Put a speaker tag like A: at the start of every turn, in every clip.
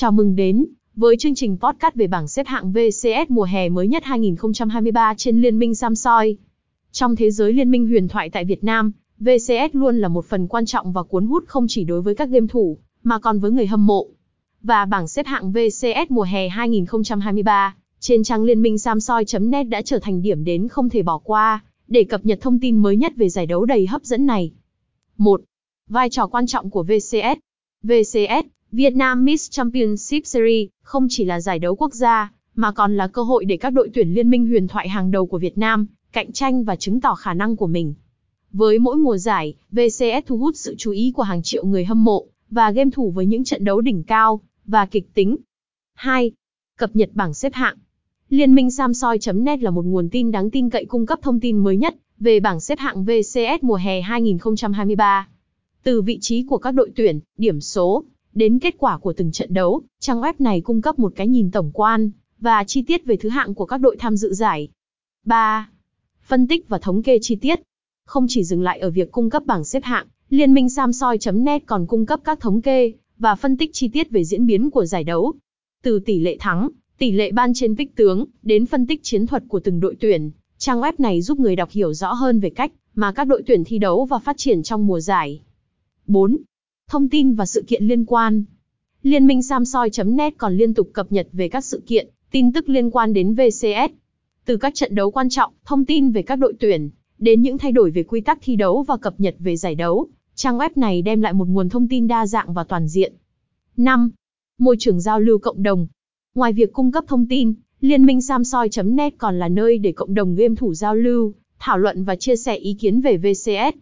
A: Chào mừng đến với chương trình podcast về bảng xếp hạng VCS mùa hè mới nhất 2023 trên Liên minh Samsoi. Trong thế giới liên minh huyền thoại tại Việt Nam, VCS luôn là một phần quan trọng và cuốn hút không chỉ đối với các game thủ, mà còn với người hâm mộ. Và bảng xếp hạng VCS mùa hè 2023 trên trang liên minh Samsoi.net đã trở thành điểm đến không thể bỏ qua để cập nhật thông tin mới nhất về giải đấu đầy hấp dẫn này. 1. Vai trò quan trọng của VCS VCS, Vietnam Miss Championship Series, không chỉ là giải đấu quốc gia, mà còn là cơ hội để các đội tuyển liên minh huyền thoại hàng đầu của Việt Nam, cạnh tranh và chứng tỏ khả năng của mình. Với mỗi mùa giải, VCS thu hút sự chú ý của hàng triệu người hâm mộ, và game thủ với những trận đấu đỉnh cao, và kịch tính. 2. Cập nhật bảng xếp hạng Liên minh Samsoi.net là một nguồn tin đáng tin cậy cung cấp thông tin mới nhất về bảng xếp hạng VCS mùa hè 2023. Từ vị trí của các đội tuyển, điểm số, đến kết quả của từng trận đấu, trang web này cung cấp một cái nhìn tổng quan và chi tiết về thứ hạng của các đội tham dự giải. 3. Phân tích và thống kê chi tiết. Không chỉ dừng lại ở việc cung cấp bảng xếp hạng, Liên minh Samsoi.net còn cung cấp các thống kê và phân tích chi tiết về diễn biến của giải đấu. Từ tỷ lệ thắng, tỷ lệ ban trên pick tướng, đến phân tích chiến thuật của từng đội tuyển, trang web này giúp người đọc hiểu rõ hơn về cách mà các đội tuyển thi đấu và phát triển trong mùa giải. 4. Thông tin và sự kiện liên quan. Liên minh Samsoi.net còn liên tục cập nhật về các sự kiện, tin tức liên quan đến VCS. Từ các trận đấu quan trọng, thông tin về các đội tuyển, đến những thay đổi về quy tắc thi đấu và cập nhật về giải đấu, trang web này đem lại một nguồn thông tin đa dạng và toàn diện. 5. Môi trường giao lưu cộng đồng. Ngoài việc cung cấp thông tin, Liên minh Samsoi.net còn là nơi để cộng đồng game thủ giao lưu, thảo luận và chia sẻ ý kiến về VCS.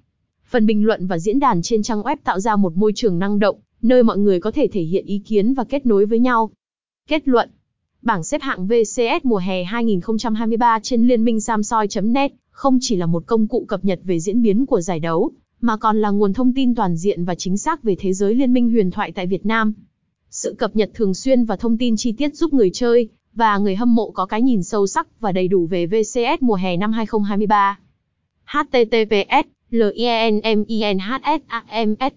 A: Phần bình luận và diễn đàn trên trang web tạo ra một môi trường năng động, nơi mọi người có thể thể hiện ý kiến và kết nối với nhau. Kết luận Bảng xếp hạng VCS mùa hè 2023 trên liên minh Samsoi.net không chỉ là một công cụ cập nhật về diễn biến của giải đấu, mà còn là nguồn thông tin toàn diện và chính xác về thế giới liên minh huyền thoại tại Việt Nam. Sự cập nhật thường xuyên và thông tin chi tiết giúp người chơi và người hâm mộ có cái nhìn sâu sắc và đầy đủ về VCS mùa hè năm 2023. https LINMINHSAMSINET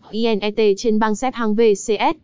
A: trên bảng xếp hạng VCS